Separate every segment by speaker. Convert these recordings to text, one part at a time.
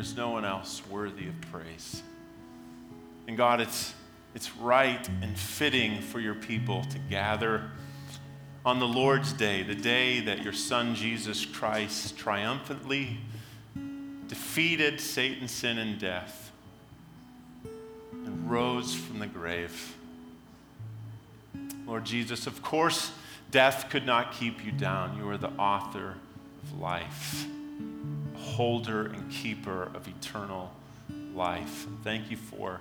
Speaker 1: is no one else worthy of praise. And God, it's, it's right and fitting for your people to gather on the Lord's day, the day that your Son Jesus Christ triumphantly defeated Satan, sin, and death and rose from the grave. Lord Jesus, of course, death could not keep you down. You are the author of life holder and keeper of eternal life. Thank you for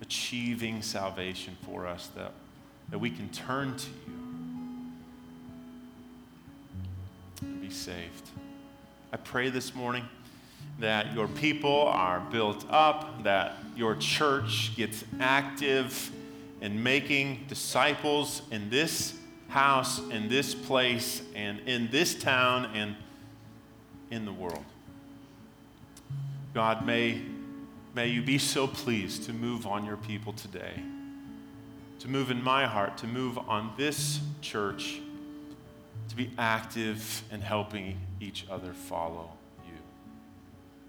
Speaker 1: achieving salvation for us that, that we can turn to you and be saved. I pray this morning that your people are built up, that your church gets active in making disciples in this house, in this place, and in this town, and in the world. God, may, may you be so pleased to move on your people today, to move in my heart, to move on this church, to be active in helping each other follow you.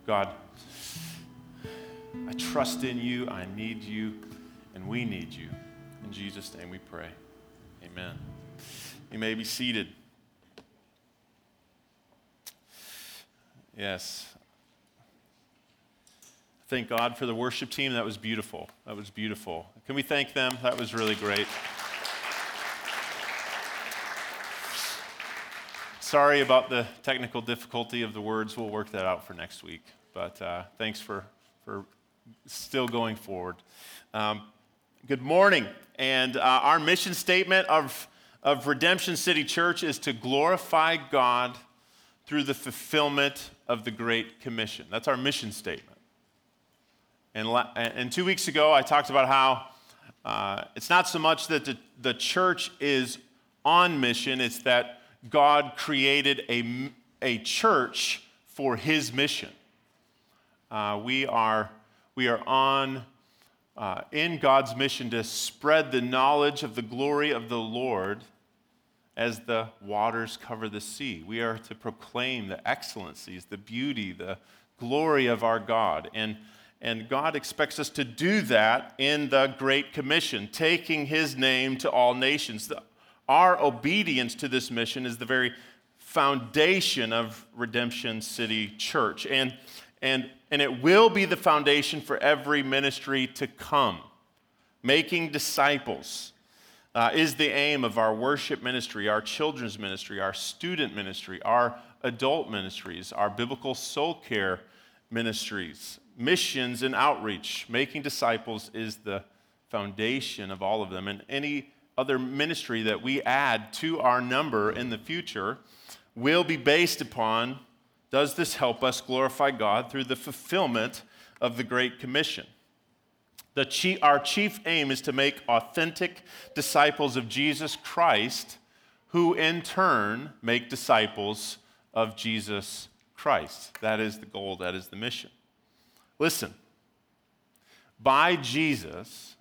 Speaker 1: God, I trust in you, I need you, and we need you. In Jesus' name we pray. Amen. You may be seated. Yes. Thank God for the worship team. That was beautiful. That was beautiful. Can we thank them? That was really great. Sorry about the technical difficulty of the words. We'll work that out for next week. But uh, thanks for, for still going forward. Um, good morning. And uh, our mission statement of, of Redemption City Church is to glorify God through the fulfillment of the Great Commission. That's our mission statement. And, and two weeks ago, I talked about how uh, it's not so much that the, the church is on mission, it's that God created a, a church for his mission. Uh, we, are, we are on uh, in God's mission to spread the knowledge of the glory of the Lord as the waters cover the sea. We are to proclaim the excellencies, the beauty, the glory of our God. And and God expects us to do that in the Great Commission, taking His name to all nations. Our obedience to this mission is the very foundation of Redemption City Church. And, and, and it will be the foundation for every ministry to come. Making disciples uh, is the aim of our worship ministry, our children's ministry, our student ministry, our adult ministries, our biblical soul care ministries missions and outreach, making disciples is the foundation of all of them. And any other ministry that we add to our number in the future will be based upon does this help us glorify God through the fulfillment of the Great Commission? The chief, our chief aim is to make authentic disciples of Jesus Christ, who in turn make disciples of Jesus Christ. That is the goal, that is the mission. Listen, by Jesus,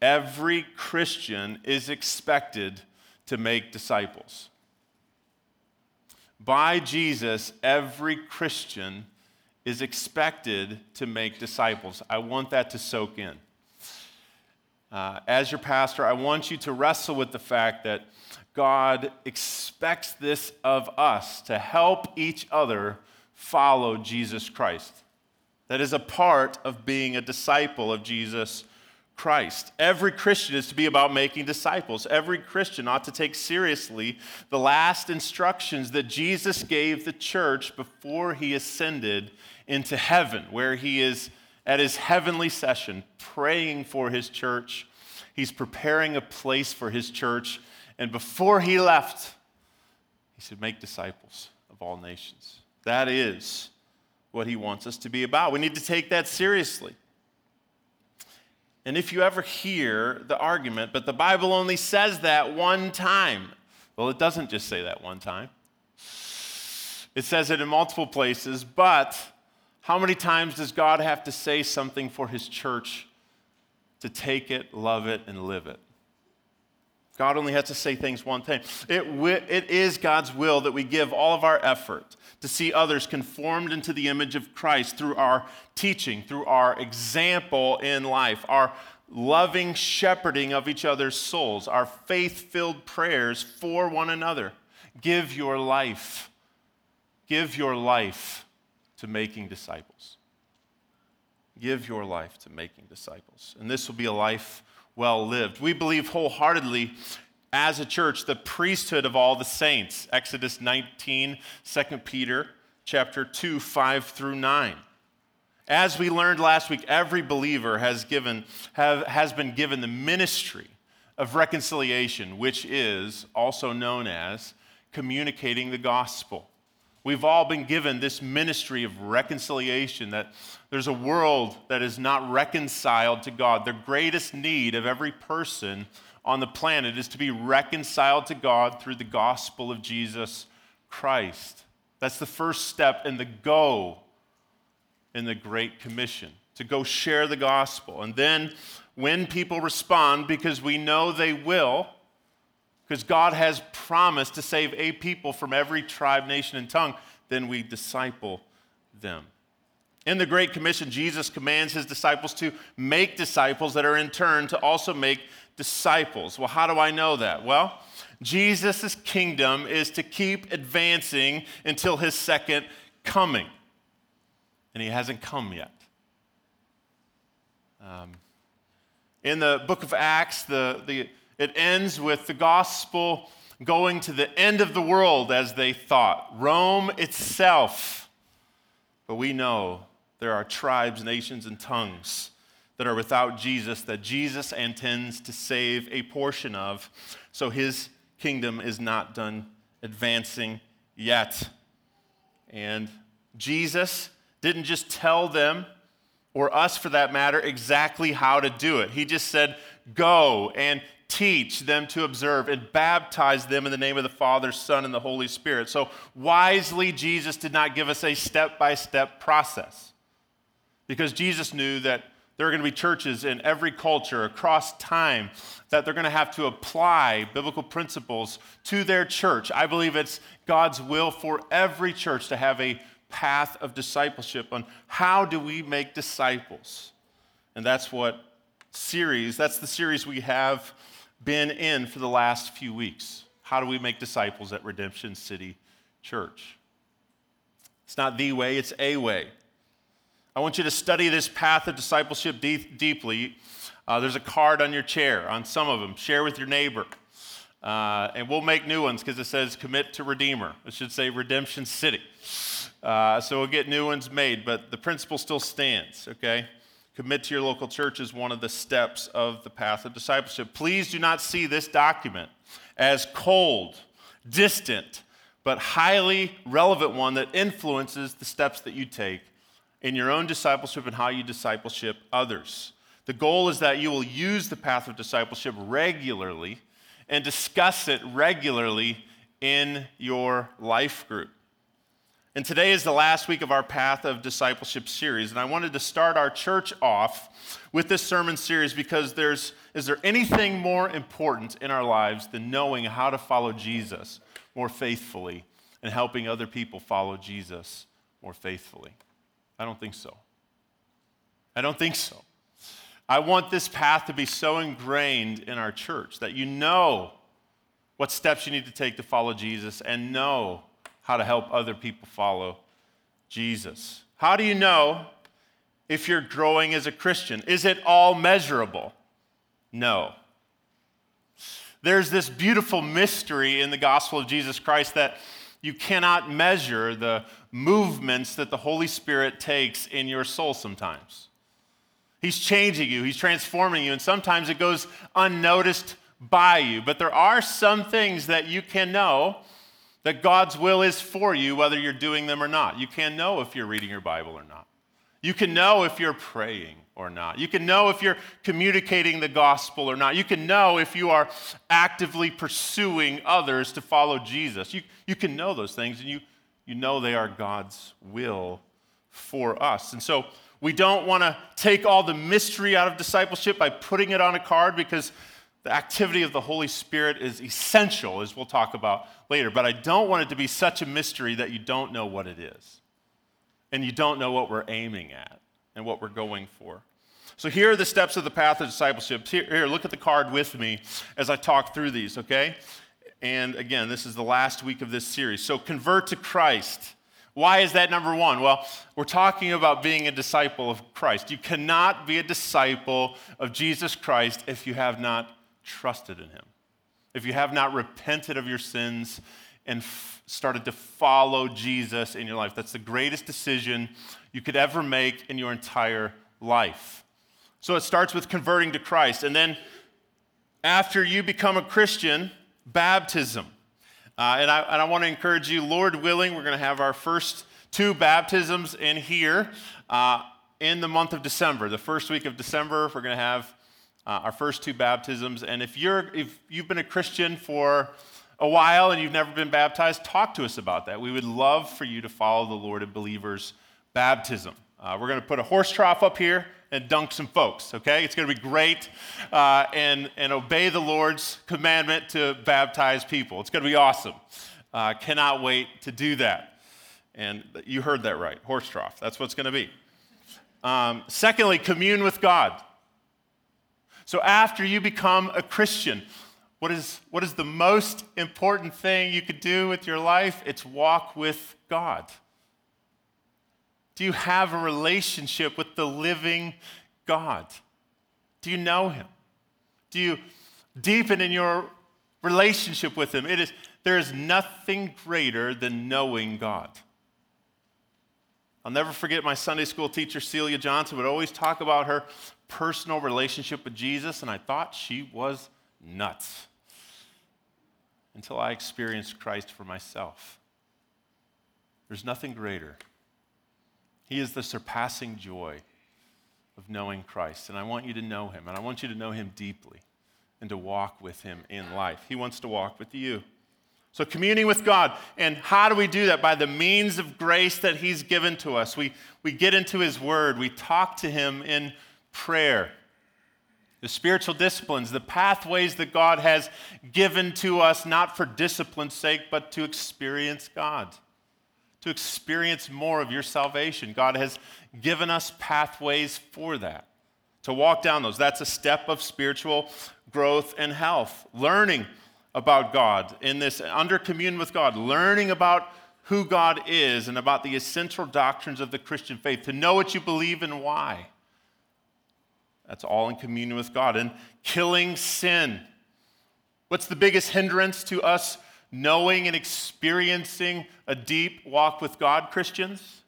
Speaker 1: every Christian is expected to make disciples. By Jesus, every Christian is expected to make disciples. I want that to soak in. Uh, as your pastor, I want you to wrestle with the fact that God expects this of us to help each other follow Jesus Christ that is a part of being a disciple of Jesus Christ. Every Christian is to be about making disciples. Every Christian ought to take seriously the last instructions that Jesus gave the church before he ascended into heaven, where he is at his heavenly session praying for his church. He's preparing a place for his church. And before he left, he said, Make disciples of all nations. That is what he wants us to be about. We need to take that seriously. And if you ever hear the argument, but the Bible only says that one time, well, it doesn't just say that one time. It says it in multiple places, but how many times does God have to say something for his church to take it, love it, and live it. God only has to say things one time. It, it is God's will that we give all of our effort to see others conformed into the image of Christ through our teaching, through our example in life, our loving shepherding of each other's souls, our faith filled prayers for one another. Give your life, give your life to making disciples. Give your life to making disciples. And this will be a life well lived. We believe wholeheartedly as a church the priesthood of all the saints. Exodus 19, 2 Peter chapter 2, 5 through 9. As we learned last week, every believer has, given, have, has been given the ministry of reconciliation, which is also known as communicating the gospel. We've all been given this ministry of reconciliation that there's a world that is not reconciled to God. The greatest need of every person on the planet is to be reconciled to God through the gospel of Jesus Christ. That's the first step in the go in the Great Commission to go share the gospel. And then when people respond, because we know they will, because God has promised to save a people from every tribe, nation, and tongue, then we disciple them. In the Great Commission, Jesus commands his disciples to make disciples that are in turn to also make disciples. Well, how do I know that? Well, Jesus' kingdom is to keep advancing until his second coming. And he hasn't come yet. Um, in the book of Acts, the, the it ends with the gospel going to the end of the world as they thought, Rome itself. But we know there are tribes, nations, and tongues that are without Jesus that Jesus intends to save a portion of. So his kingdom is not done advancing yet. And Jesus didn't just tell them, or us for that matter, exactly how to do it. He just said, Go and teach them to observe and baptize them in the name of the Father, Son, and the Holy Spirit. So, wisely, Jesus did not give us a step by step process because Jesus knew that there are going to be churches in every culture across time that they're going to have to apply biblical principles to their church. I believe it's God's will for every church to have a path of discipleship on how do we make disciples. And that's what series, that's the series we have been in for the last few weeks. How do we make disciples at Redemption City Church? It's not the way, it's a way. I want you to study this path of discipleship deep, deeply. Uh, there's a card on your chair on some of them. Share with your neighbor. Uh, and we'll make new ones because it says commit to Redeemer. It should say Redemption City. Uh, so we'll get new ones made, but the principle still stands, okay? Commit to your local church is one of the steps of the path of discipleship. Please do not see this document as cold, distant, but highly relevant one that influences the steps that you take in your own discipleship and how you discipleship others. The goal is that you will use the path of discipleship regularly and discuss it regularly in your life group. And today is the last week of our Path of Discipleship series. And I wanted to start our church off with this sermon series because there's, is there anything more important in our lives than knowing how to follow Jesus more faithfully and helping other people follow Jesus more faithfully? I don't think so. I don't think so. I want this path to be so ingrained in our church that you know what steps you need to take to follow Jesus and know how to help other people follow Jesus. How do you know if you're growing as a Christian? Is it all measurable? No. There's this beautiful mystery in the gospel of Jesus Christ that you cannot measure the movements that the Holy Spirit takes in your soul sometimes. He's changing you, He's transforming you, and sometimes it goes unnoticed by you. But there are some things that you can know that God's will is for you, whether you're doing them or not. You can know if you're reading your Bible or not. You can know if you're praying or not. You can know if you're communicating the gospel or not. You can know if you are actively pursuing others to follow Jesus. You, you can know those things, and you, you know they are God's will for us. And so, We don't want to take all the mystery out of discipleship by putting it on a card because the activity of the Holy Spirit is essential, as we'll talk about later. But I don't want it to be such a mystery that you don't know what it is and you don't know what we're aiming at and what we're going for. So here are the steps of the path of discipleship. Here, here, look at the card with me as I talk through these, okay? And again, this is the last week of this series. So convert to Christ. Why is that number one? Well, we're talking about being a disciple of Christ. You cannot be a disciple of Jesus Christ if you have not trusted in him, if you have not repented of your sins and f- started to follow Jesus in your life. That's the greatest decision you could ever make in your entire life. So it starts with converting to Christ. And then after you become a Christian, baptism. Uh, and I, and I want to encourage you, Lord willing, we're going to have our first two baptisms in here uh, in the month of December. The first week of December, we're going to have uh, our first two baptisms. And if, you're, if you've been a Christian for a while and you've never been baptized, talk to us about that. We would love for you to follow the Lord of believers' baptism. Uh, we're going to put a horse trough up here and dunk some folks, okay? It's going to be great uh, and, and obey the Lord's commandment to baptize people. It's going to be awesome. Uh, cannot wait to do that. And you heard that right horse trough. That's what's going to be. Um, secondly, commune with God. So after you become a Christian, what is, what is the most important thing you could do with your life? It's walk with God. Do you have a relationship with the living God? Do you know Him? Do you deepen in your relationship with Him? It is, there is nothing greater than knowing God. I'll never forget my Sunday school teacher, Celia Johnson, would always talk about her personal relationship with Jesus, and I thought she was nuts until I experienced Christ for myself. There's nothing greater. He is the surpassing joy of knowing Christ. And I want you to know him, and I want you to know him deeply and to walk with him in life. He wants to walk with you. So, communing with God. And how do we do that? By the means of grace that He's given to us. We, we get into His Word, we talk to Him in prayer. The spiritual disciplines, the pathways that God has given to us, not for discipline's sake, but to experience God to experience more of your salvation. God has given us pathways for that, to walk down those. That's a step of spiritual growth and health. Learning about God in this, under commune with God, learning about who God is and about the essential doctrines of the Christian faith, to know what you believe and why. That's all in communion with God. And killing sin. What's the biggest hindrance to us knowing and experiencing a deep walk with God, Christians?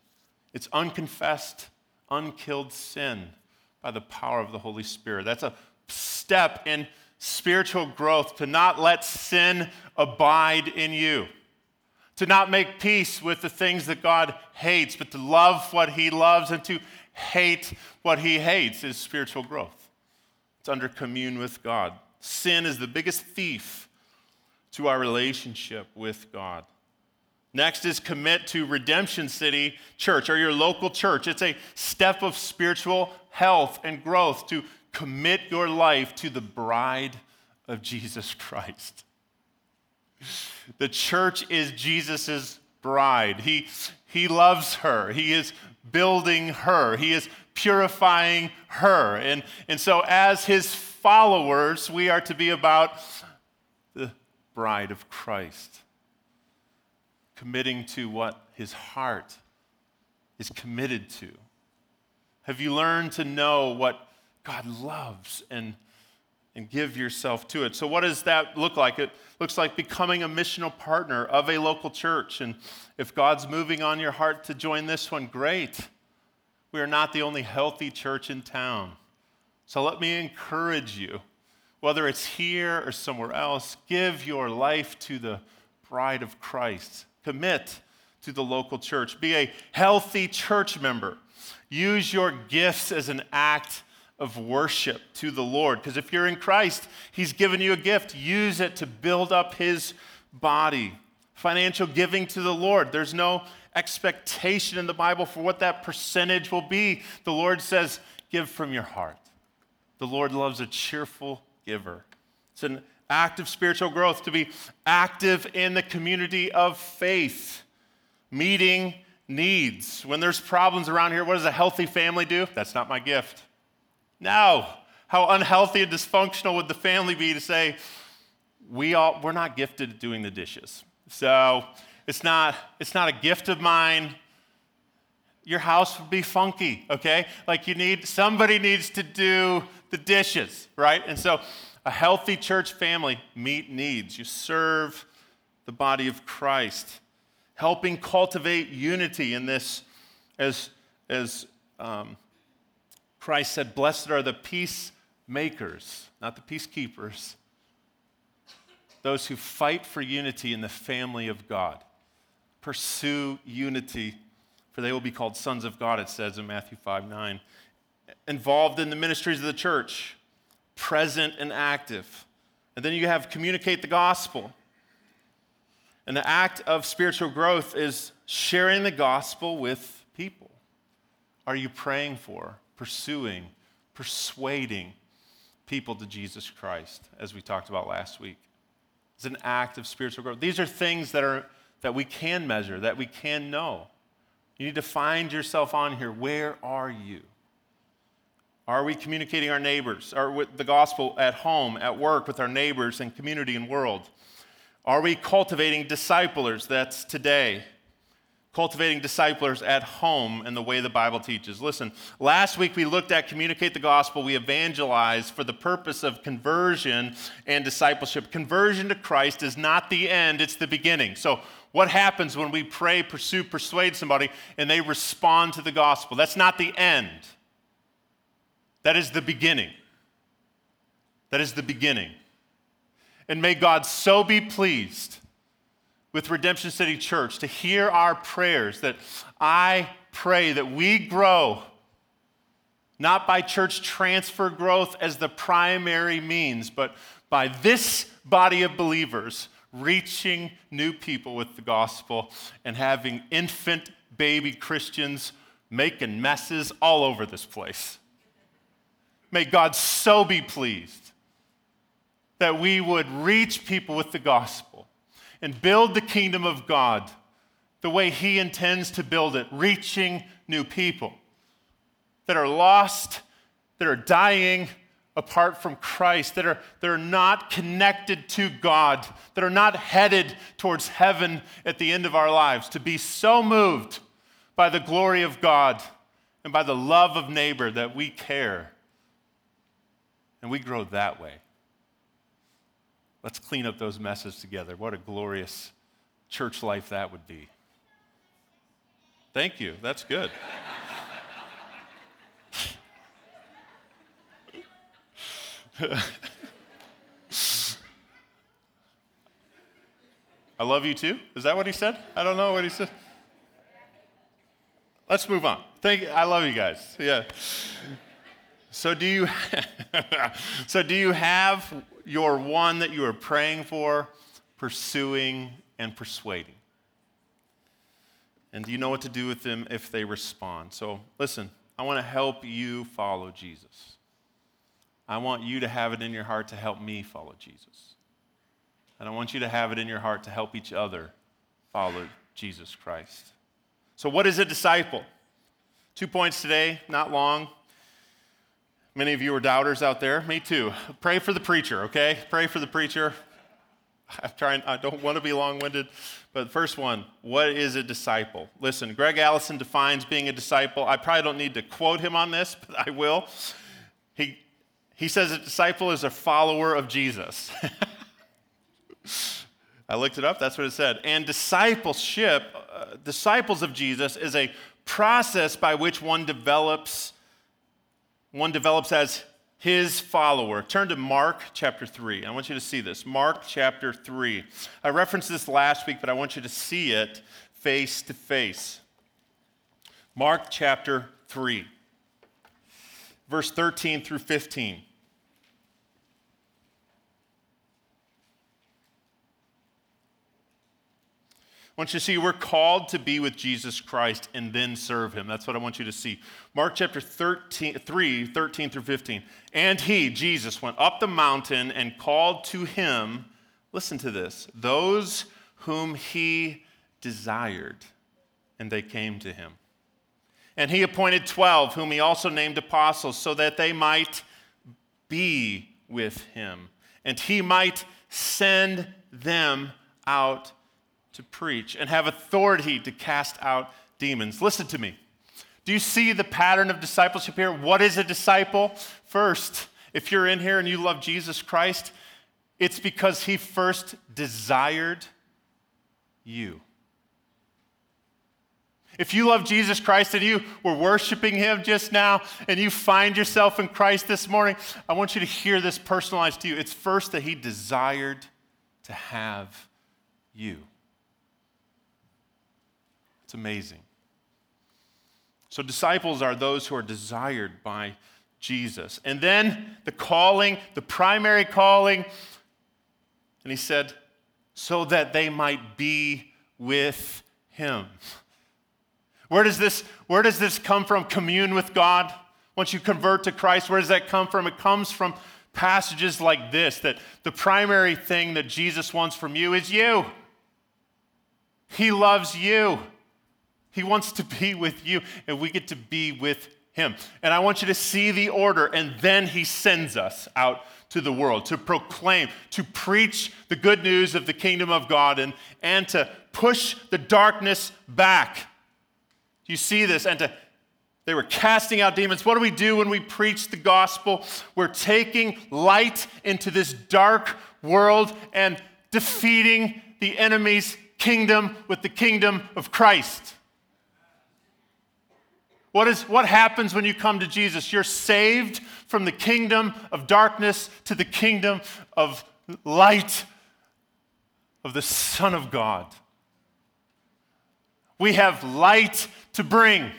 Speaker 1: It's unconfessed, unkilled sin by the power of the Holy Spirit. That's a step in spiritual growth to not let sin abide in you, to not make peace with the things that God hates, but to love what He loves and to hate what He hates is spiritual growth. It's under commune with God. Sin is the biggest thief to our relationship with God. Next is commit to Redemption City Church or your local church. It's a step of spiritual health and growth to commit your life to the bride of Jesus Christ. The church is Jesus' bride. He, he loves her. He is building her. He is purifying her. And, and so, as his followers, we are to be about the bride of Christ, committing to what his heart is committed to? Have you learned to know what God loves and, and give yourself to it? So, what does that look like? It looks like becoming a missional partner of a local church. And if God's moving on your heart to join this one, great. We are not the only healthy church in town. So, let me encourage you whether it's here or somewhere else, give your life to the bride of Christ. Commit to the local church. Be a healthy church member. Use your gifts as an act of worship to the Lord. Because if you're in Christ, He's given you a gift. Use it to build up His body. Financial giving to the Lord. There's no expectation in the Bible for what that percentage will be. The Lord says, Give from your heart. The Lord loves a cheerful giver. It's an act of spiritual growth to be active in the community of faith, meeting needs. When there's problems around here, what does a healthy family do? That's not my gift. No. How unhealthy and dysfunctional would the family be to say, we all, we're not gifted at doing the dishes. So it's not, it's not a gift of mine. Your house would be funky, okay? Like you need, somebody needs to do the dishes, right? And so a healthy church family meet needs. You serve the body of Christ, helping cultivate unity in this, as, as um, Christ said, Blessed are the peacemakers, not the peacekeepers, those who fight for unity in the family of God. Pursue unity, for they will be called sons of God, it says in Matthew 5 9. Involved in the ministries of the church, present and active. And then you have communicate the gospel. And the act of spiritual growth is sharing the gospel with people. Are you praying for, pursuing, persuading people to Jesus Christ, as we talked about last week? It's an act of spiritual growth. These are things that, are, that we can measure, that we can know. You need to find yourself on here. Where are you? Are we communicating our neighbors, or with the gospel at home, at work, with our neighbors and community and world? Are we cultivating disciplers? That's today. Cultivating disciplers at home in the way the Bible teaches. Listen, last week we looked at communicate the gospel. We evangelize for the purpose of conversion and discipleship. Conversion to Christ is not the end, it's the beginning. So, what happens when we pray, pursue, persuade somebody, and they respond to the gospel? That's not the end. That is the beginning. That is the beginning. And may God so be pleased with Redemption City Church to hear our prayers that I pray that we grow not by church transfer growth as the primary means, but by this body of believers reaching new people with the gospel and having infant baby Christians making messes all over this place. May God so be pleased that we would reach people with the gospel and build the kingdom of God the way He intends to build it, reaching new people that are lost, that are dying apart from Christ, that are, that are not connected to God, that are not headed towards heaven at the end of our lives, to be so moved by the glory of God and by the love of neighbor that we care and we grow that way. Let's clean up those messes together. What a glorious church life that would be. Thank you. That's good. I love you too. Is that what he said? I don't know what he said. Let's move on. Thank you. I love you guys. Yeah. So do you So do you have your one that you are praying for, pursuing and persuading? And do you know what to do with them if they respond? So listen, I want to help you follow Jesus. I want you to have it in your heart to help me follow Jesus. And I want you to have it in your heart to help each other follow Jesus Christ. So, what is a disciple? Two points today, not long. Many of you are doubters out there. Me too. Pray for the preacher, okay? Pray for the preacher. I'm trying, I don't want to be long winded, but first one what is a disciple? Listen, Gregg Allison defines being a disciple. I probably don't need to quote him on this, but I will. He, he says a disciple is a follower of Jesus. I looked it up, that's what it said. And discipleship, uh, disciples of Jesus, is a process by which one develops one develops as his follower. Turn to Mark chapter 3. I want you to see this. Mark chapter 3. I referenced this last week, but I want you to see it face to face. Mark chapter 3, verse 13 through 15. Want you to see we're called to be with Jesus Christ and then serve him. That's what I want you to see. Mark chapter 13, 3, 13 through 15. And he, Jesus, went up the mountain and called to him, listen to this, those whom he desired, and they came to him. And he appointed 12, whom he also named apostles, so that they might be with him, and he might send them out to preach and have authority to cast out demons. Listen to me. Do you see the pattern of discipleship here? What is a disciple? First, if you're in here and you love Jesus Christ, it's because he first desired you. If you love Jesus Christ and you were worshiping him just now and you find yourself in Christ this morning, I want you to hear this personalized to you. It's first that he desired to have you. It's amazing. So, disciples are those who are desired by Jesus. And then the calling, the primary calling, and he said, so that they might be with him. Where does this, where does this come from? Commune with God? Once you convert to Christ, where does that come from? It comes from passages like this that the primary thing that Jesus wants from you is you. He loves you. He wants to be with you, and we get to be with him. And I want you to see the order, and then he sends us out to the world to proclaim, to preach the good news of the kingdom of God, and, and to push the darkness back. You see this, and to they were casting out demons. What do we do when we preach the gospel? We're taking light into this dark world and defeating the enemy's kingdom with the kingdom of Christ. What, is, what happens when you come to Jesus? You're saved from the kingdom of darkness to the kingdom of light of the Son of God. We have light to bring,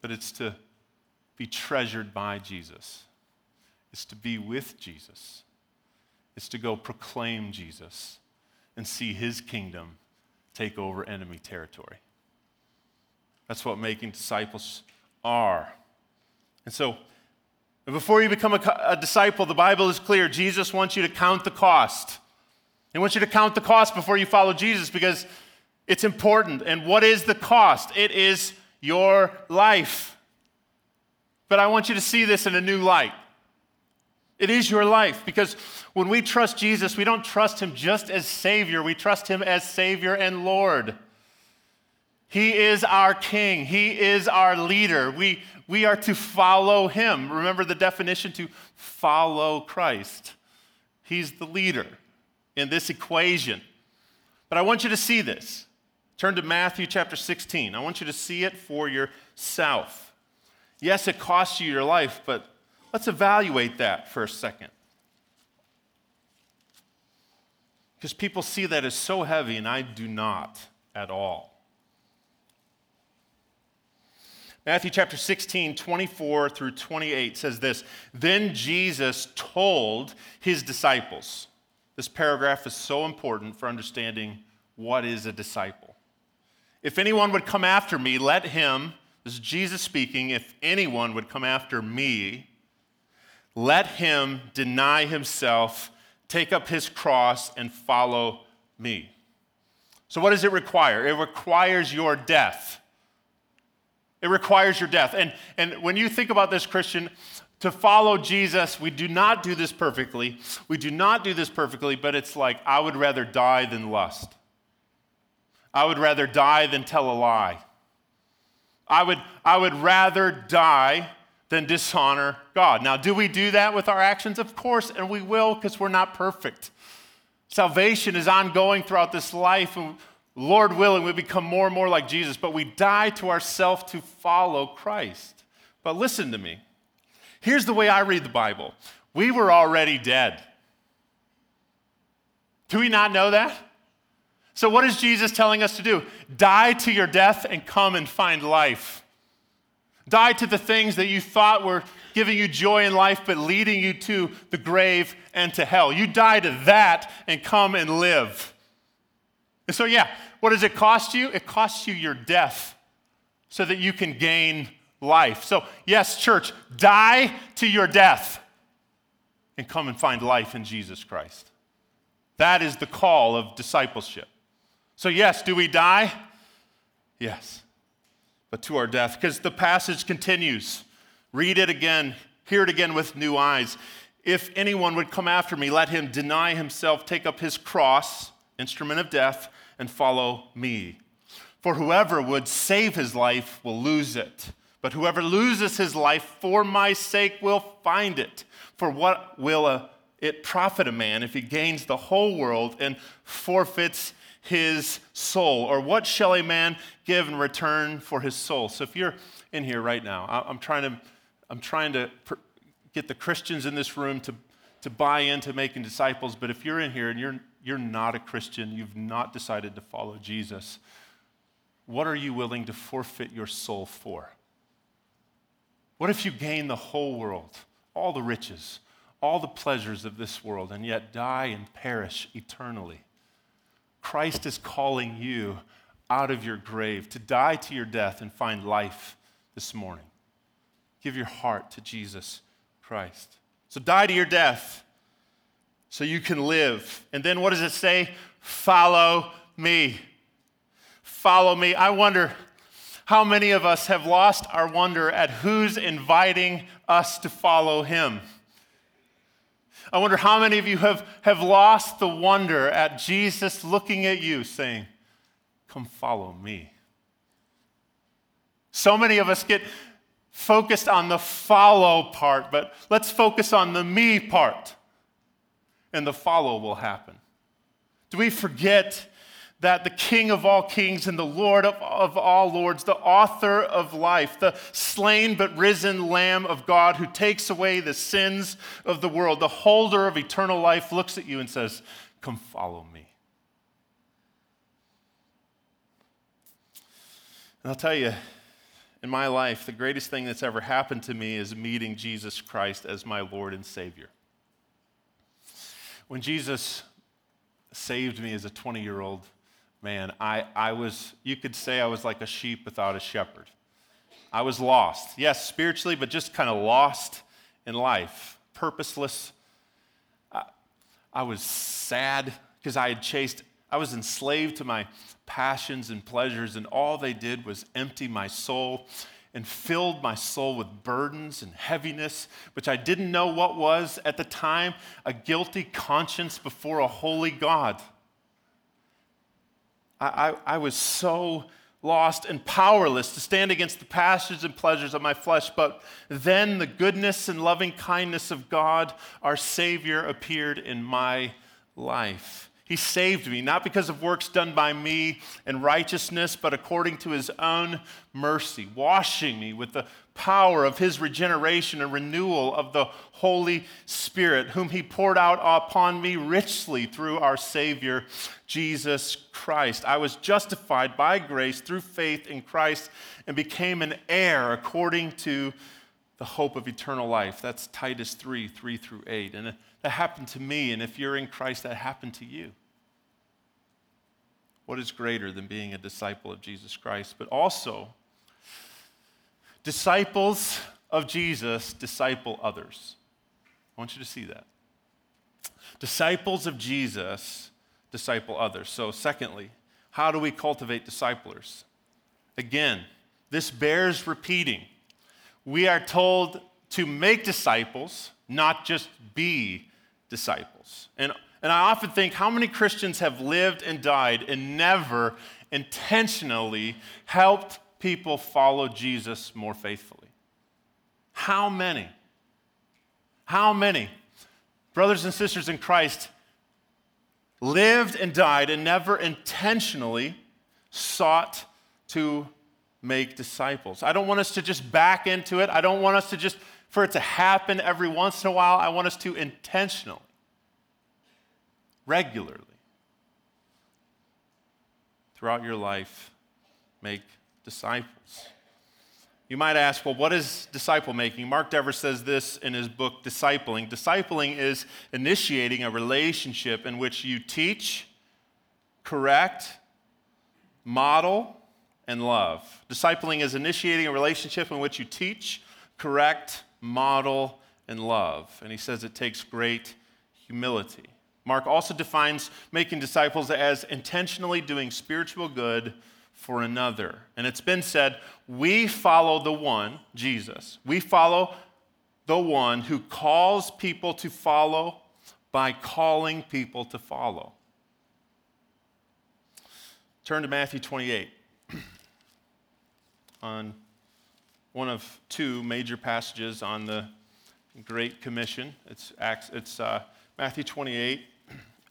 Speaker 1: but it's to be treasured by Jesus, it's to be with Jesus, it's to go proclaim Jesus and see his kingdom take over enemy territory. That's what making disciples are. And so, before you become a, a, disciple, the Bible is clear. Jesus wants you to count the cost. He wants you to count the cost before you follow Jesus because it's important. And what is the cost? It is your life. But I want you to see this in a new light. It is your life because when we trust Jesus, we don't trust him just as Savior, we trust him as Savior and Lord. He is our king. He is our leader. We, we are to follow him. Remember the definition to follow Christ. He's the leader in this equation. But I want you to see this. Turn to Matthew chapter 16. I want you to see it for yourself. Yes, it costs you your life, but let's evaluate that for a second. Because people see that as so heavy, and I do not at all. Matthew chapter 16, 24 through 28 says this Then Jesus told his disciples. This paragraph is so important for understanding what is a disciple. If anyone would come after me, let him, this is Jesus speaking, if anyone would come after me, let him deny himself, take up his cross, and follow me. So, what does it require? It requires your death. It requires your death. And, and when you think about this, Christian, to follow Jesus, we do not do this perfectly. We do not do this perfectly, but it's like, I would rather die than lust. I would rather die than tell a lie. I would, I would rather die than dishonor God. Now, do we do that with our actions? Of course, and we will because we're not perfect. Salvation is ongoing throughout this life, and Lord willing, we become more and more like Jesus, but we die to ourselves to follow Christ. But listen to me. Here's the way I read the Bible we were already dead. Do we not know that? So, what is Jesus telling us to do? Die to your death and come and find life. Die to the things that you thought were giving you joy in life, but leading you to the grave and to hell. You die to that and come and live. And so, yeah, what does it cost you? It costs you your death so that you can gain life. So, yes, church, die to your death and come and find life in Jesus Christ. That is the call of discipleship. So, yes, do we die? Yes, but to our death, because the passage continues. Read it again, hear it again with new eyes. If anyone would come after me, let him deny himself, take up his cross, instrument of death, and follow me. For whoever would save his life will lose it, but whoever loses his life for my sake will find it. For what will a, it profit a man if he gains the whole world and forfeits his soul? Or what shall a man give in return for his soul? So if you're in here right now, I'm trying to, I'm trying to get the Christians in this room to, to buy into making disciples, but if you're in here and you're, you're not a Christian, you've not decided to follow Jesus, what are you willing to forfeit your soul for? What if you gain the whole world, all the riches, all the pleasures of this world, and yet die and perish eternally? Christ is calling you out of your grave to die to your death and find life this morning. Give your heart to Jesus Christ. So die to your death so you can live. And then what does it say? Follow me. Follow me. I wonder how many of us have lost our wonder at who's inviting us to follow him. I wonder how many of you have, have lost the wonder at Jesus looking at you saying, Come follow me. So many of us get focused on the follow part, but let's focus on the me part, and the follow will happen. Do we forget that the King of all kings and the Lord of, of all lords, the author of life, the slain but risen Lamb of God who takes away the sins of the world, the holder of eternal life, looks at you and says, Come follow me. And I'll tell you, in my life, the greatest thing that's ever happened to me is meeting Jesus Christ as my Lord and Savior. When Jesus saved me as a 20 year old man, I, I was, you could say I was like a sheep without a shepherd. I was lost. Yes, spiritually, but just kind of lost in life, purposeless. I, I was sad because I had chased, I was enslaved to my passions and pleasures, and all they did was empty my soul and filled my soul with burdens and heaviness, which I didn't know what was at the time a guilty conscience before a holy God. I, I, I was so lost and powerless to stand against the passions and pleasures of my flesh. But then the goodness and loving kindness of God, our Savior, appeared in my life. He saved me, not because of works done by me in righteousness, but according to his own mercy, washing me with the power of his regeneration and renewal of the Holy Spirit, whom he poured out upon me richly through our Savior, Jesus Christ. I was justified by grace through faith in Christ and became an heir according to the hope of eternal life. That's Titus 3 3 through 8. And that happened to me, and if you're in Christ, that happened to you. What is greater than being a disciple of Jesus Christ? But also, disciples of Jesus disciple others. I want you to see that. Disciples of Jesus disciple others. So, secondly, how do we cultivate disciplers? Again, this bears repeating. We are told to make disciples, not just be disciples. And, and I often think how many Christians have lived and died and never intentionally helped people follow Jesus more faithfully? How many? How many brothers and sisters in Christ lived and died and never intentionally sought to make disciples? I don't want us to just back into it. I don't want us to just for it to happen every once in a while. I want us to intentionally, regularly, throughout your life, make disciples. You might ask, well, what is disciple making? Mark Dever says this in his book, Discipling. Discipling is initiating a relationship in which you teach, correct, model, and love. Discipling is initiating a relationship in which you teach, correct, model, and love. And he says it takes great humility. Mark also defines making disciples as intentionally doing spiritual good for another. And it's been said, we follow the one, Jesus. We follow the one who calls people to follow by calling people to follow. Turn to Matthew 28 on one of two major passages on the Great Commission. It's, it's uh, Matthew 28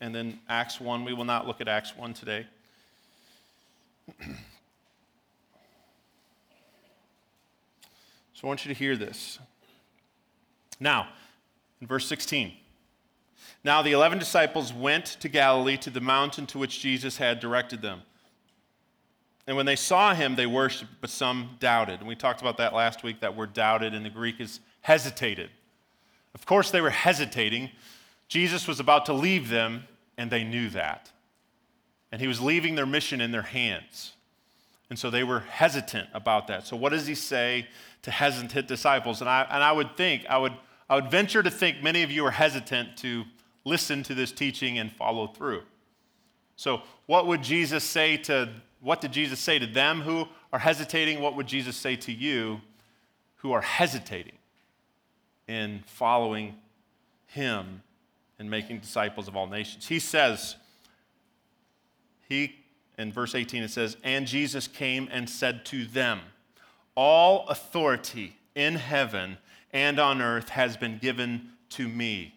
Speaker 1: and then Acts 1. We will not look at Acts 1 today. so I want you to hear this. Now, in verse 16. Now the eleven disciples went to Galilee to the mountain to which Jesus had directed them. And when they saw him, they worshiped, but some doubted. And we talked about that last week. That word doubted in the Greek is hesitated. Of course, they were hesitating. Jesus was about to leave them, and they knew that. And he was leaving their mission in their hands. And so they were hesitant about that. So, what does he say to hesitant disciples? And I, and I would think, I would, I would venture to think many of you are hesitant to listen to this teaching and follow through. So, what would Jesus say to, what did Jesus say to them who are hesitating? What would Jesus say to you who are hesitating in following him and making disciples of all nations? He says, he, in verse 18, it says, And Jesus came and said to them, All authority in heaven and on earth has been given to me.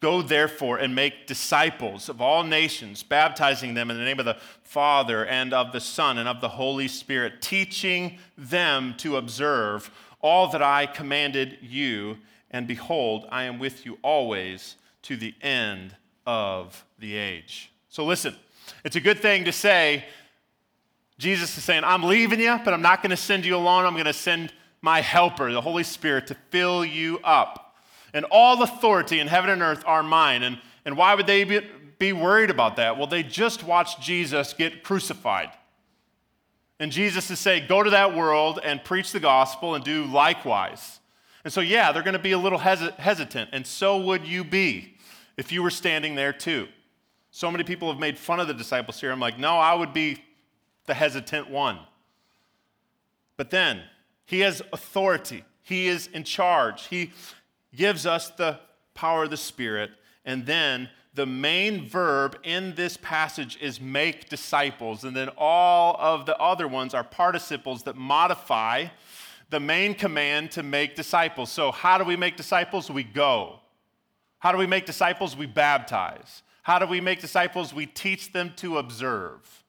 Speaker 1: Go therefore and make disciples of all nations, baptizing them in the name of the Father and of the Son and of the Holy Spirit, teaching them to observe all that I commanded you. And behold, I am with you always to the end of the age. So listen, it's a good thing to say, Jesus is saying, I'm leaving you, but I'm not going to send you alone. I'm going to send my helper, the Holy Spirit, to fill you up and all authority in heaven and earth are mine. And, and why would they be, be worried about that? Well, they just watched Jesus get crucified. And Jesus is saying, go to that world and preach the gospel and do likewise. And so, yeah, they're going to be a little hesitant, and so would you be if you were standing there too. So many people have made fun of the disciples here. I'm like, no, I would be the hesitant one. But then, he has authority, he is in charge, he gives us the power of the Spirit. And then the main verb in this passage is make disciples. And then all of the other ones are participles that modify the main command to make disciples. So, how do we make disciples? We go. How do we make disciples? We baptize. How do we make disciples? We teach them to observe.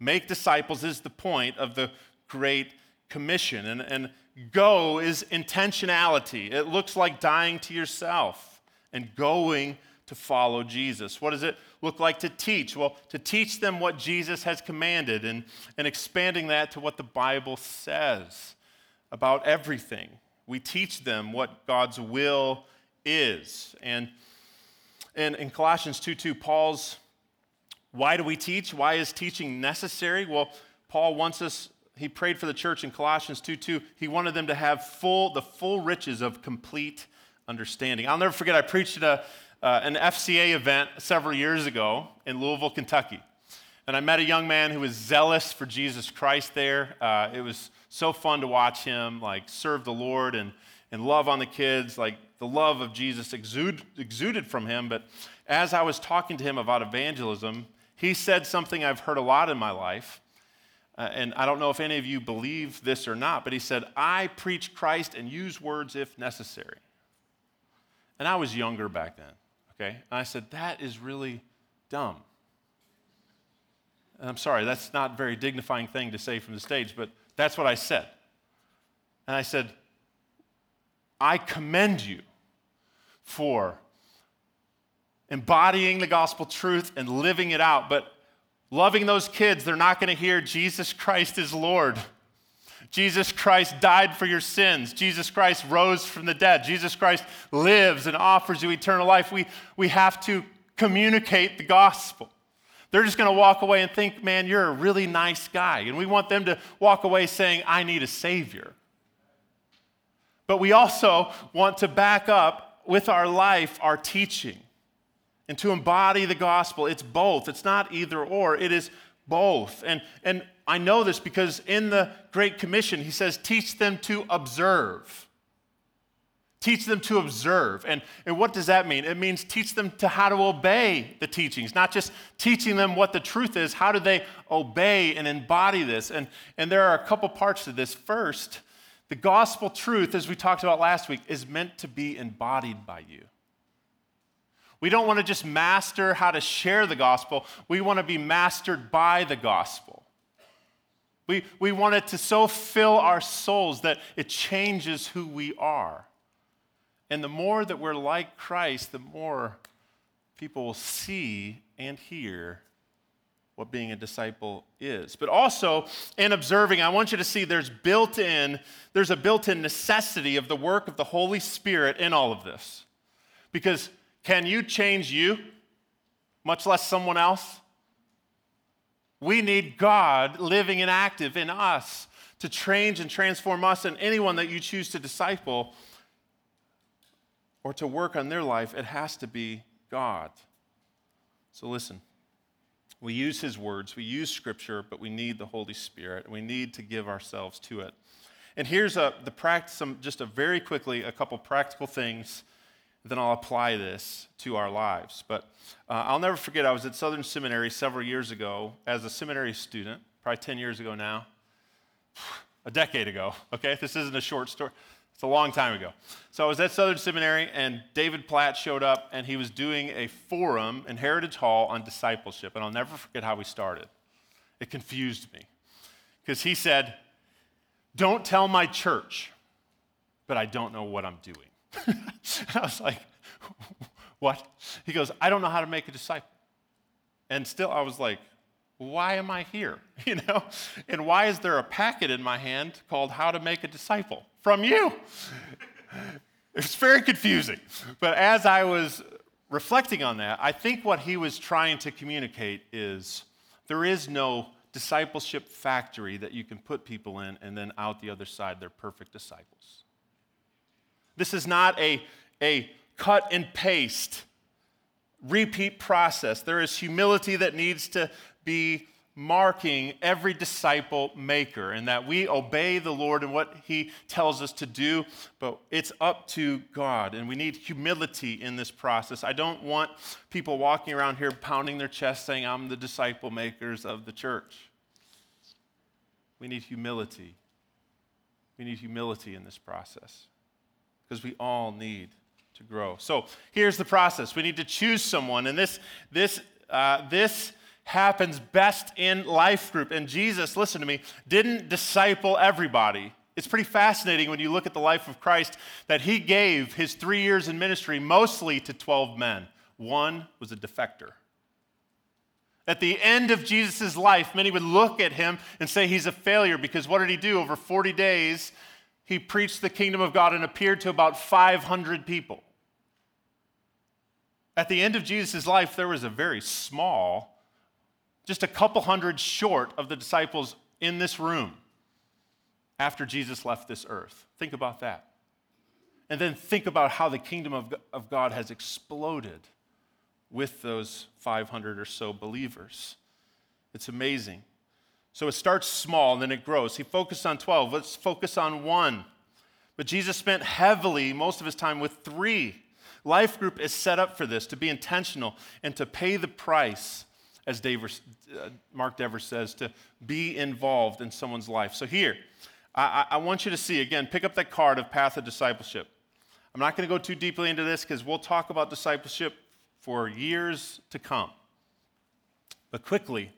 Speaker 1: Make disciples is the point of the Great Commission. And, and Go is intentionality. It looks like dying to yourself and going to follow Jesus. What does it look like to teach? Well, to teach them what Jesus has commanded and, and expanding that to what the Bible says about everything. We teach them what God's will is. And, and in Colossians 2 2, Paul's why do we teach? Why is teaching necessary? Well, Paul wants us he prayed for the church in Colossians 2 2. He wanted them to have full, the full riches of complete understanding. I'll never forget, I preached at a, uh, an FCA event several years ago in Louisville, Kentucky. And I met a young man who was zealous for Jesus Christ there. Uh, it was so fun to watch him like serve the Lord and, and love on the kids. Like the love of Jesus exude, exuded from him. But as I was talking to him about evangelism, he said something I've heard a lot in my life. Uh, and I don't know if any of you believe this or not, but he said, I preach Christ and use words if necessary. And I was younger back then, okay? And I said, that is really dumb. And I'm sorry, that's not a very dignifying thing to say from the stage, but that's what I said. And I said, I commend you for embodying the gospel truth and living it out, but Loving those kids, they're not going to hear Jesus Christ is Lord. Jesus Christ died for your sins. Jesus Christ rose from the dead. Jesus Christ lives and offers you eternal life. We, we have to communicate the gospel. They're just going to walk away and think, man, you're a really nice guy. And we want them to walk away saying, I need a Savior. But we also want to back up with our life our teaching and to embody the gospel. It's both, it's not either or, it is both. And, and I know this because in the Great Commission, he says, teach them to observe. Teach them to observe. And, and what does that mean? It means teach them to how to obey the teachings, not just teaching them what the truth is. How do they obey and embody this? And, and there are a couple parts to this. First, the gospel truth, as we talked about last week, is meant to be embodied by you. We don't want to just master how to share the gospel, we want to be mastered by the gospel. We, we want it to so fill our souls that it changes who we are. And the more that we're like Christ, the more people will see and hear what being a disciple is. But also, in observing, I want you to see there's built in, there's a built in necessity of the work of the Holy Spirit in all of this. Because can you change you, much less someone else? We need God living and active in us to change and transform us and anyone that you choose to disciple or to work on their life, it has to be God. So listen, we use His words, we use Scripture, but we need the Holy Spirit, we need to give ourselves to it. And here's a, the practice, some, just a very quickly, a couple practical things, then I'll apply this to our lives. But uh, I'll never forget, I was at Southern Seminary several years ago as a seminary student, probably 10 years ago now, a decade ago, okay? This isn't a short story. It's a long time ago. So I was at Southern Seminary, and David Platt showed up, and he was doing a forum in Heritage Hall on discipleship. And I'll never forget how we started. It confused me because he said, Don't tell my church, but I don't know what I'm doing. and I was like, What? He goes, I don't know how to make a disciple. And still, I was like, why am I here? You know? And why is there a packet in my hand called How to Make a Disciple from you? It's very confusing. But as I was reflecting on that, I think what he was trying to communicate is there is no discipleship factory that you can put people in and then out the other side they're perfect disciples. This is not a, a cut and paste repeat process. There is humility that needs to be marking every disciple maker and that we obey the Lord and what he tells us to do, but it's up to God. And we need humility in this process. I don't want people walking around here pounding their chest saying, I'm the disciple makers of the church. We need humility. We need humility in this process because we all need to grow. So here's the process. We need to choose someone, and this, this, uh, this happens best in life group. And Jesus, listen to me, didn't disciple everybody. It's pretty fascinating when you look at the life of Christ that he gave his three years in ministry mostly to 12 men. One was a defector. At the end of Jesus' life, many would look at him and say he's a failure because what did he do? Over 40 days, he preached the kingdom of God and appeared to about 500 people. At the end of Jesus' life, there was a very small just a couple hundred short of the disciples in this room after Jesus left this earth. Think about that. And then think about how the kingdom of, of God has exploded with those 500 or so believers. It's amazing. So it starts small and then it grows. He focused on 12. Let's focus on one. But Jesus spent heavily, most of his time, with three. Life group is set up for this, to be intentional and to pay the price as uh, Mark Dever says, to be involved in someone's life. So here, I, I want you to see, again, pick up that card of Path of Discipleship. I'm not going to go too deeply into this because we'll talk about discipleship for years to come. But quickly,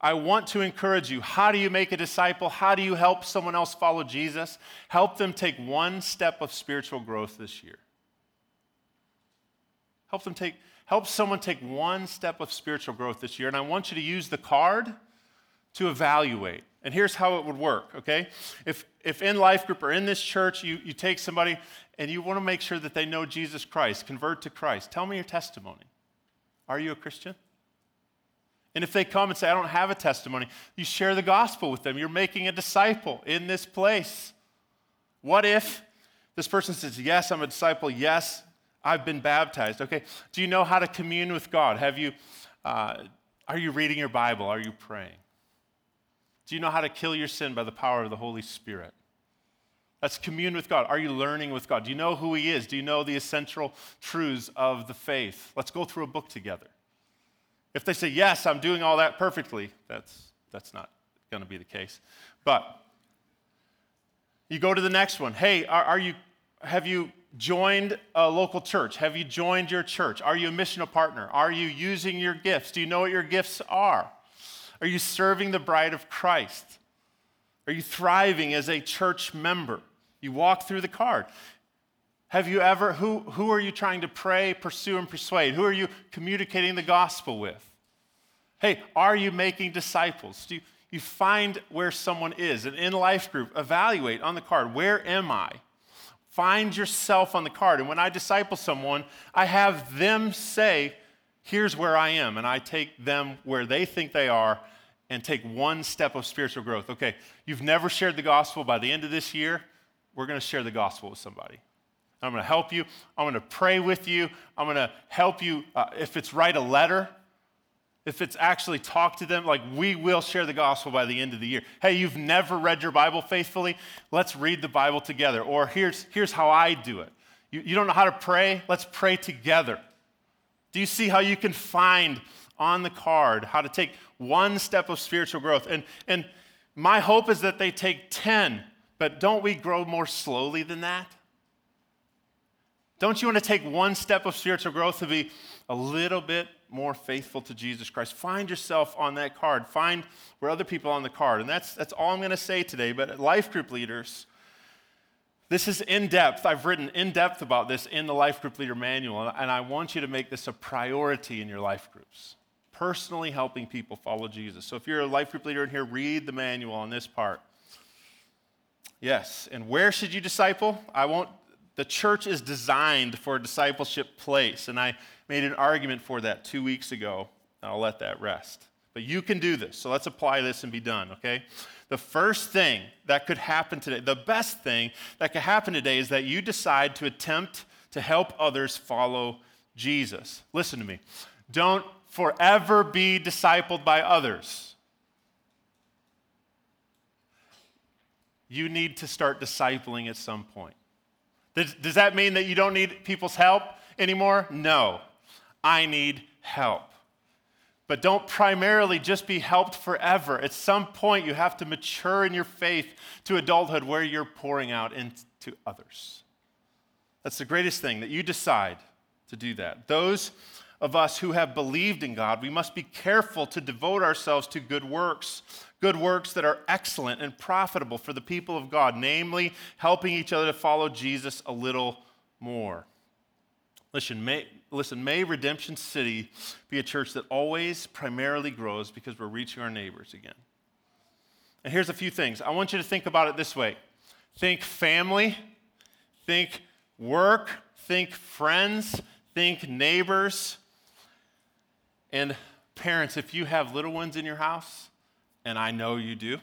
Speaker 1: I want to encourage you. How do you make a disciple? How do you help someone else follow Jesus? Help them take one step of spiritual growth this year. Help them take help someone take one step of spiritual growth this year. And I want you to use the card to evaluate. And here's how it would work, okay? If, if in life group or in this church, you, you take somebody and you want to make sure that they know Jesus Christ, convert to Christ, tell me your testimony. Are you a Christian? And if they come and say, I don't have a testimony, you share the gospel with them. You're making a disciple in this place. What if this person says, Yes, I'm a disciple. Yes, I've been baptized. Okay, do you know how to commune with God? Have you, uh, are you reading your Bible? Are you praying? Do you know how to kill your sin by the power of the Holy Spirit? That's commune with God. Are you learning with God? Do you know who He is? Do you know the essential truths of the faith? Let's go through a book together. If they say, Yes, I'm doing all that perfectly, that's, that's not going to be the case. But you go to the next one. Hey, are, are, you, have you joined a local church? Have you joined your church? Are you a missional partner? Are you using your gifts? Do you know what your gifts are? Are you serving the bride of Christ? Are you thriving as a church member? You walk through the card. Have you ever, who, who are you trying to pray, pursue, and persuade? Who are you communicating the gospel with? Hey, are you making disciples? Do you, you find where someone is? And in life group, evaluate on the card where am I? Find yourself on the card. And when I disciple someone, I have them say, Here's where I am. And I take them where they think they are and take one step of spiritual growth. Okay, you've never shared the gospel. By the end of this year, we're going to share the gospel with somebody. I'm going to help you. I'm going to pray with you. I'm going to help you. Uh, if it's write a letter, if it's actually talk to them, like we will share the gospel by the end of the year. Hey, you've never read your Bible faithfully? Let's read the Bible together. Or here's, here's how I do it. You, you don't know how to pray? Let's pray together. Do you see how you can find on the card how to take one step of spiritual growth? And, and my hope is that they take 10 but don't we grow more slowly than that? Don't you want to take one step of spiritual growth to be a little bit more faithful to Jesus Christ? Find yourself on that card. Find where other people on the card. And that's, that's all I'm going to say today. But life group leaders, this is in depth. I've written in depth about this in the Life Group Leader Manual, and I want you to make this a priority in your life groups. Personally helping people follow Jesus. So if you're a life group leader in here, read the manual on this part. Yes. And where should you disciple? I won't, the church is designed for a discipleship place. And I made an argument for that two weeks ago. And I'll let that rest. But you can do this. So let's apply this and be done, okay? The first thing that could happen today, the best thing that could happen today is that you decide to attempt to help others follow Jesus. Listen to me. Don't forever be discipled by others. you need to start discipling at some point. Does, does that mean that you don't need people's help anymore? No. I need help. But don't primarily just be helped forever. At some point, you have to mature in your faith to adulthood where you're pouring out into others. That's the greatest thing that you decide to do that. Those of us who have believed in God, we must be careful to devote ourselves to good works, good works that are excellent and profitable for the people of God, namely helping each other to follow Jesus a little more. Listen, may, listen, may Redemption City be a church that always primarily grows because we're reaching our neighbors again. And here's a few things. I want you to think about it this way think family, think work, think friends, think neighbors. And parents, if you have little ones in your house, and I know you do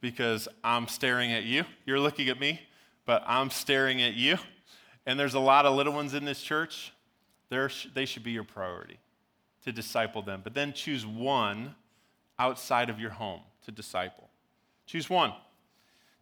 Speaker 1: because I'm staring at you. You're looking at me, but I'm staring at you. And there's a lot of little ones in this church. They should be your priority to disciple them. But then choose one outside of your home to disciple. Choose one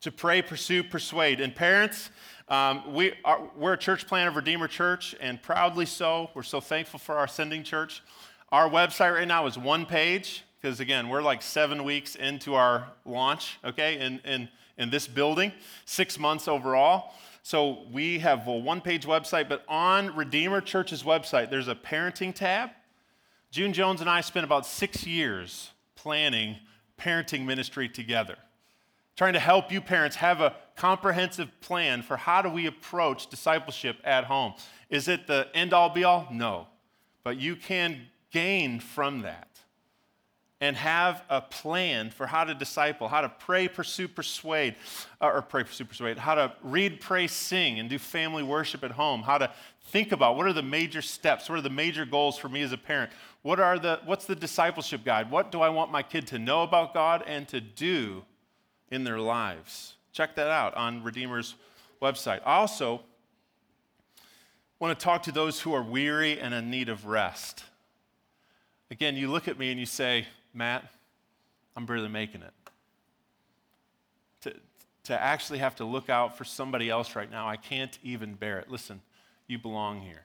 Speaker 1: to pray, pursue, persuade. And parents, um, we are, we're a church plan of Redeemer Church, and proudly so. We're so thankful for our sending church. Our website right now is one page because again, we're like seven weeks into our launch, okay, in, in, in this building, six months overall. So we have a one page website, but on Redeemer Church's website, there's a parenting tab. June Jones and I spent about six years planning parenting ministry together, trying to help you parents have a comprehensive plan for how do we approach discipleship at home. Is it the end all be all? No. But you can gain from that and have a plan for how to disciple, how to pray, pursue, persuade, uh, or pray, pursue, persuade, how to read, pray, sing, and do family worship at home, how to think about what are the major steps, what are the major goals for me as a parent, what are the, what's the discipleship guide, what do I want my kid to know about God and to do in their lives. Check that out on Redeemer's website. Also, want to talk to those who are weary and in need of rest. Again, you look at me and you say, Matt, I'm barely making it. To, to actually have to look out for somebody else right now, I can't even bear it. Listen, you belong here.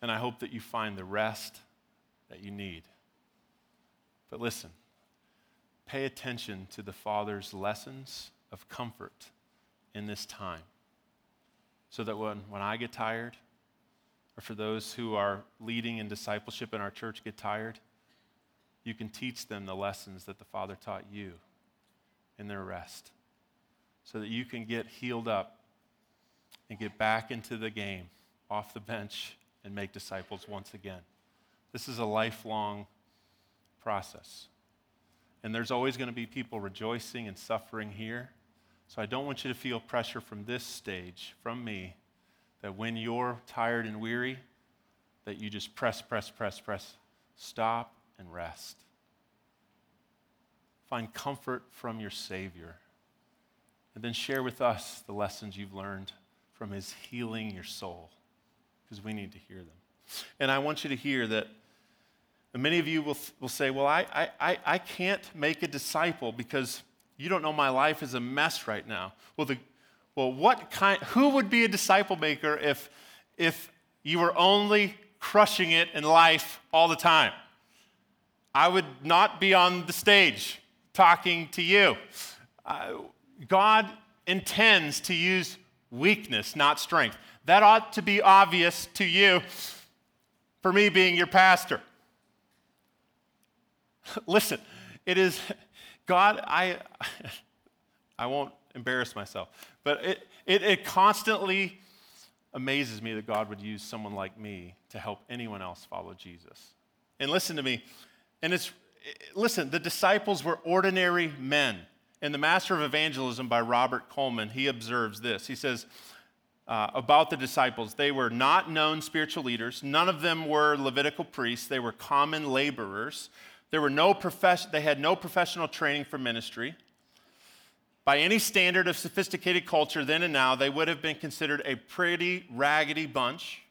Speaker 1: And I hope that you find the rest that you need. But listen, pay attention to the Father's lessons of comfort in this time. So that when, when I get tired, or for those who are leading in discipleship in our church get tired, you can teach them the lessons that the Father taught you in their rest so that you can get healed up and get back into the game, off the bench, and make disciples once again. This is a lifelong process. And there's always going to be people rejoicing and suffering here. So I don't want you to feel pressure from this stage, from me, that when you're tired and weary, that you just press, press, press, press, stop and rest. Find comfort from your Savior. And then share with us the lessons you've learned from His healing your soul, because we need to hear them. And I want you to hear that many of you will, will say, Well, I, I, I can't make a disciple because you don't know my life is a mess right now. Well, the, well what kind, who would be a disciple maker if, if you were only crushing it in life all the time? I would not be on the stage talking to you. Uh, God intends to use weakness, not strength. That ought to be obvious to you for me being your pastor. Listen, it is God, I I won't embarrass myself, but it, it, it constantly amazes me that God would use someone like me to help anyone else follow Jesus. And listen to me, and it's listen, the disciples were ordinary men. In The Master of Evangelism by Robert Coleman, he observes this. He says, uh, about the disciples. They were not known spiritual leaders. None of them were Levitical priests. They were common laborers. There were no profession, they had no professional training for ministry. By any standard of sophisticated culture then and now, they would have been considered a pretty raggedy bunch.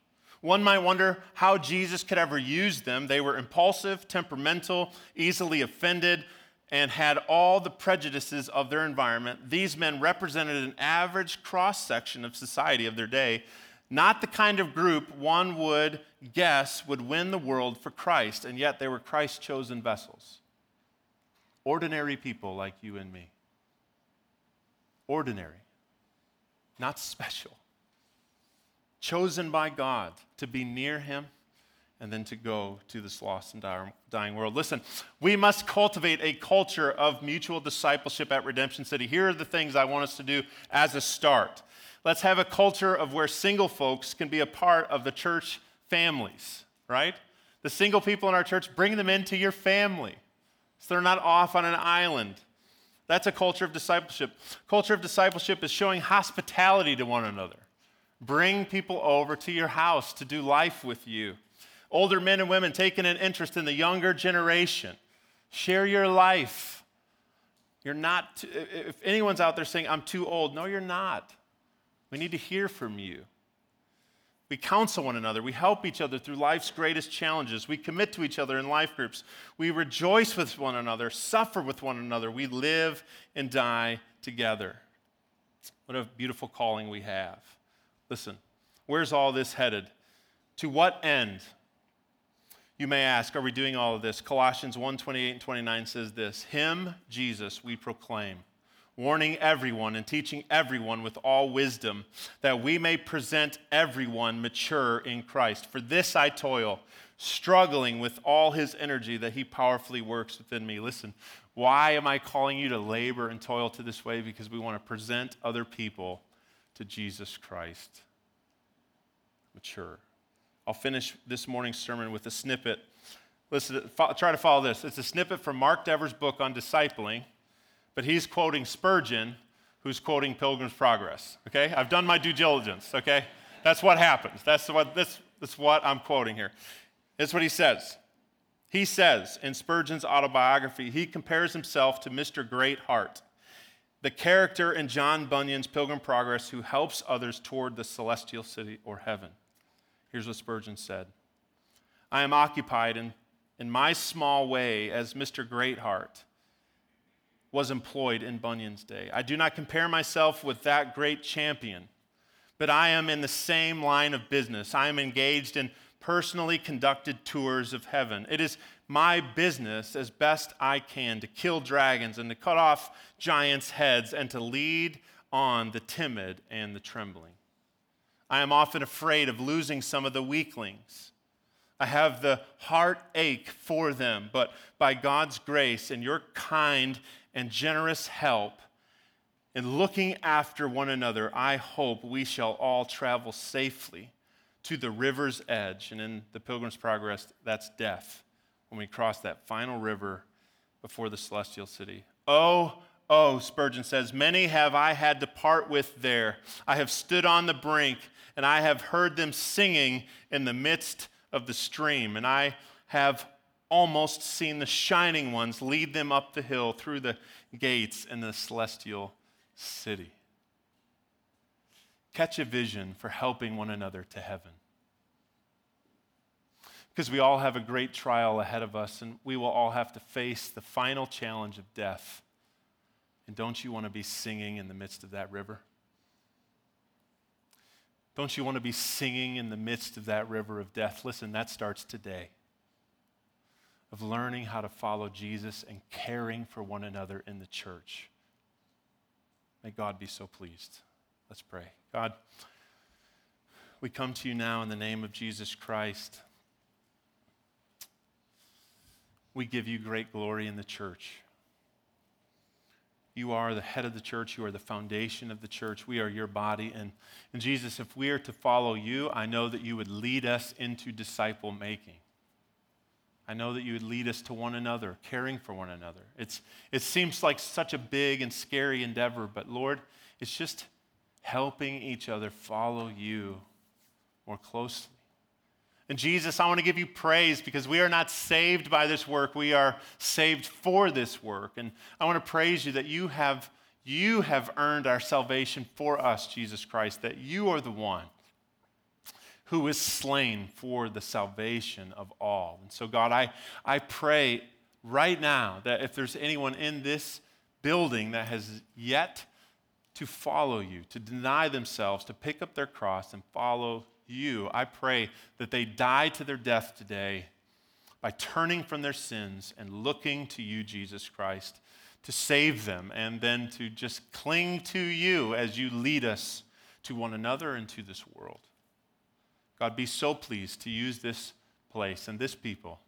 Speaker 1: One might wonder how Jesus could ever use them. They were impulsive, temperamental, easily offended, and had all the prejudices of their environment. These men represented an average cross section of society of their day, not the kind of group one would guess would win the world for Christ, and yet they were Christ's chosen vessels. Ordinary people like you and me. Ordinary, not special. Chosen by God to be near Him and then to go to this lost and dying world. Listen, we must cultivate a culture of mutual discipleship at Redemption City. Here are the things I want us to do as a start. Let's have a culture of where single folks can be a part of the church families, right? The single people in our church, bring them into your family so they're not off on an island. That's a culture of discipleship. Culture of discipleship is showing hospitality to one another. Bring people over to your house to do life with you. Older men and women taking an interest in the younger generation. Share your life. You're not, if anyone's out there saying, I'm too old, no, you're not. We need to hear from you. We counsel one another. We help each other through life's greatest challenges. We commit to each other in life groups. We rejoice with one another, suffer with one another. We live and die together. What a beautiful calling we have. Listen, where's all this headed? To what end? You may ask, are we doing all of this? Colossians 1 28 and 29 says this Him, Jesus, we proclaim warning everyone and teaching everyone with all wisdom, that we may present everyone mature in Christ. For this I toil, struggling with all his energy that he powerfully works within me. Listen, why am I calling you to labor and toil to this way? Because we want to present other people to Jesus Christ. Mature. I'll finish this morning's sermon with a snippet listen, try to follow this. It's a snippet from Mark Dever's book on discipling, but he's quoting Spurgeon, who's quoting Pilgrim's Progress. Okay? I've done my due diligence, okay? That's what happens. That's what, this, that's what I'm quoting here. It's what he says. He says in Spurgeon's autobiography, he compares himself to Mr. Greatheart, the character in John Bunyan's Pilgrim Progress who helps others toward the celestial city or heaven. Here's what Spurgeon said I am occupied in, in my small way as Mr. Greatheart was employed in Bunyan's day. I do not compare myself with that great champion, but I am in the same line of business. I am engaged in personally conducted tours of heaven. It is my business as best I can to kill dragons and to cut off giants' heads and to lead on the timid and the trembling. I am often afraid of losing some of the weaklings. I have the heartache for them, but by God's grace and your kind and generous help in looking after one another, I hope we shall all travel safely to the river's edge. And in the Pilgrim's Progress, that's death when we cross that final river before the celestial city. Oh, oh, Spurgeon says, many have I had to part with there. I have stood on the brink, and I have heard them singing in the midst of the stream, and I have almost seen the shining ones lead them up the hill through the gates in the celestial city. Catch a vision for helping one another to heaven. Because we all have a great trial ahead of us, and we will all have to face the final challenge of death. And don't you want to be singing in the midst of that river? Don't you want to be singing in the midst of that river of death? Listen, that starts today of learning how to follow Jesus and caring for one another in the church. May God be so pleased. Let's pray. God, we come to you now in the name of Jesus Christ. We give you great glory in the church. You are the head of the church. You are the foundation of the church. We are your body. And, and Jesus, if we are to follow you, I know that you would lead us into disciple making. I know that you would lead us to one another, caring for one another. It's, it seems like such a big and scary endeavor, but Lord, it's just helping each other follow you more closely. And Jesus, I want to give you praise because we are not saved by this work. We are saved for this work. And I want to praise you that you have, you have earned our salvation for us, Jesus Christ, that you are the one who is slain for the salvation of all. And so, God, I, I pray right now that if there's anyone in this building that has yet to follow you, to deny themselves, to pick up their cross and follow you, I pray that they die to their death today by turning from their sins and looking to you, Jesus Christ, to save them and then to just cling to you as you lead us to one another and to this world. God, be so pleased to use this place and this people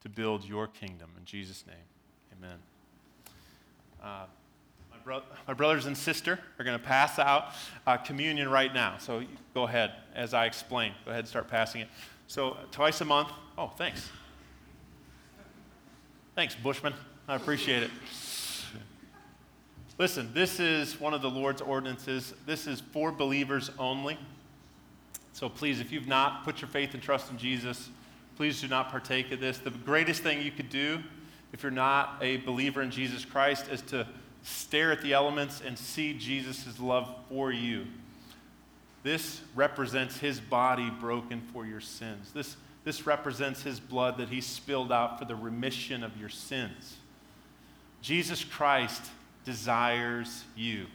Speaker 1: to build your kingdom. In Jesus' name, amen. Uh, bro- my, brothers and sister are going to pass out uh, communion right now. So go ahead, as I explain. Go ahead and start passing it. So twice a month. Oh, thanks. Thanks, Bushman. I appreciate it. Listen, this is one of the Lord's ordinances. This is for believers only. So please, if you've not put your faith and trust in Jesus, please do not partake of this. The greatest thing you could do if you're not a believer in Jesus Christ is to stare at the elements and see Jesus' love for you. This represents his body broken for your sins. This, this represents his blood that he spilled out for the remission of your sins. Jesus Christ desires you.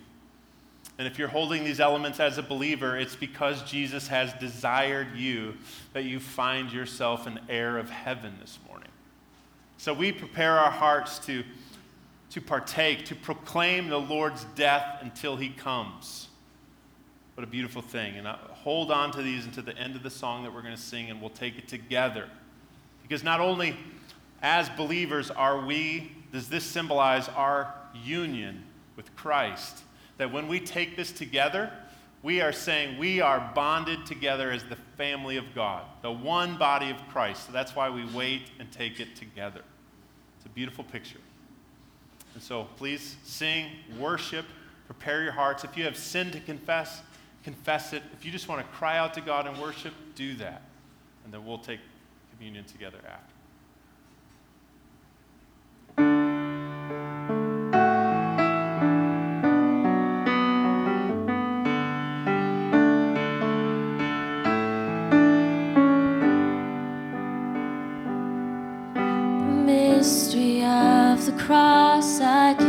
Speaker 1: And if you're holding these elements as a believer, it's because Jesus has desired you that you find yourself an heir of heaven this morning. So we prepare our hearts to, to partake, to proclaim the Lord's death until he comes. What a beautiful thing. And I hold on to these until the end of the song that we're going to sing, and we'll take it together. Because not only as believers are we, does this symbolize our union with Christ that when we take this together, we are saying we are bonded together as the family of God, the one body of Christ. So that's why we wait and take it together. It's a beautiful picture. And so please sing, worship, prepare your hearts. If you have sin to confess, confess it. If you just want to cry out to God and worship, do that. And then we'll take communion together after.
Speaker 2: Bit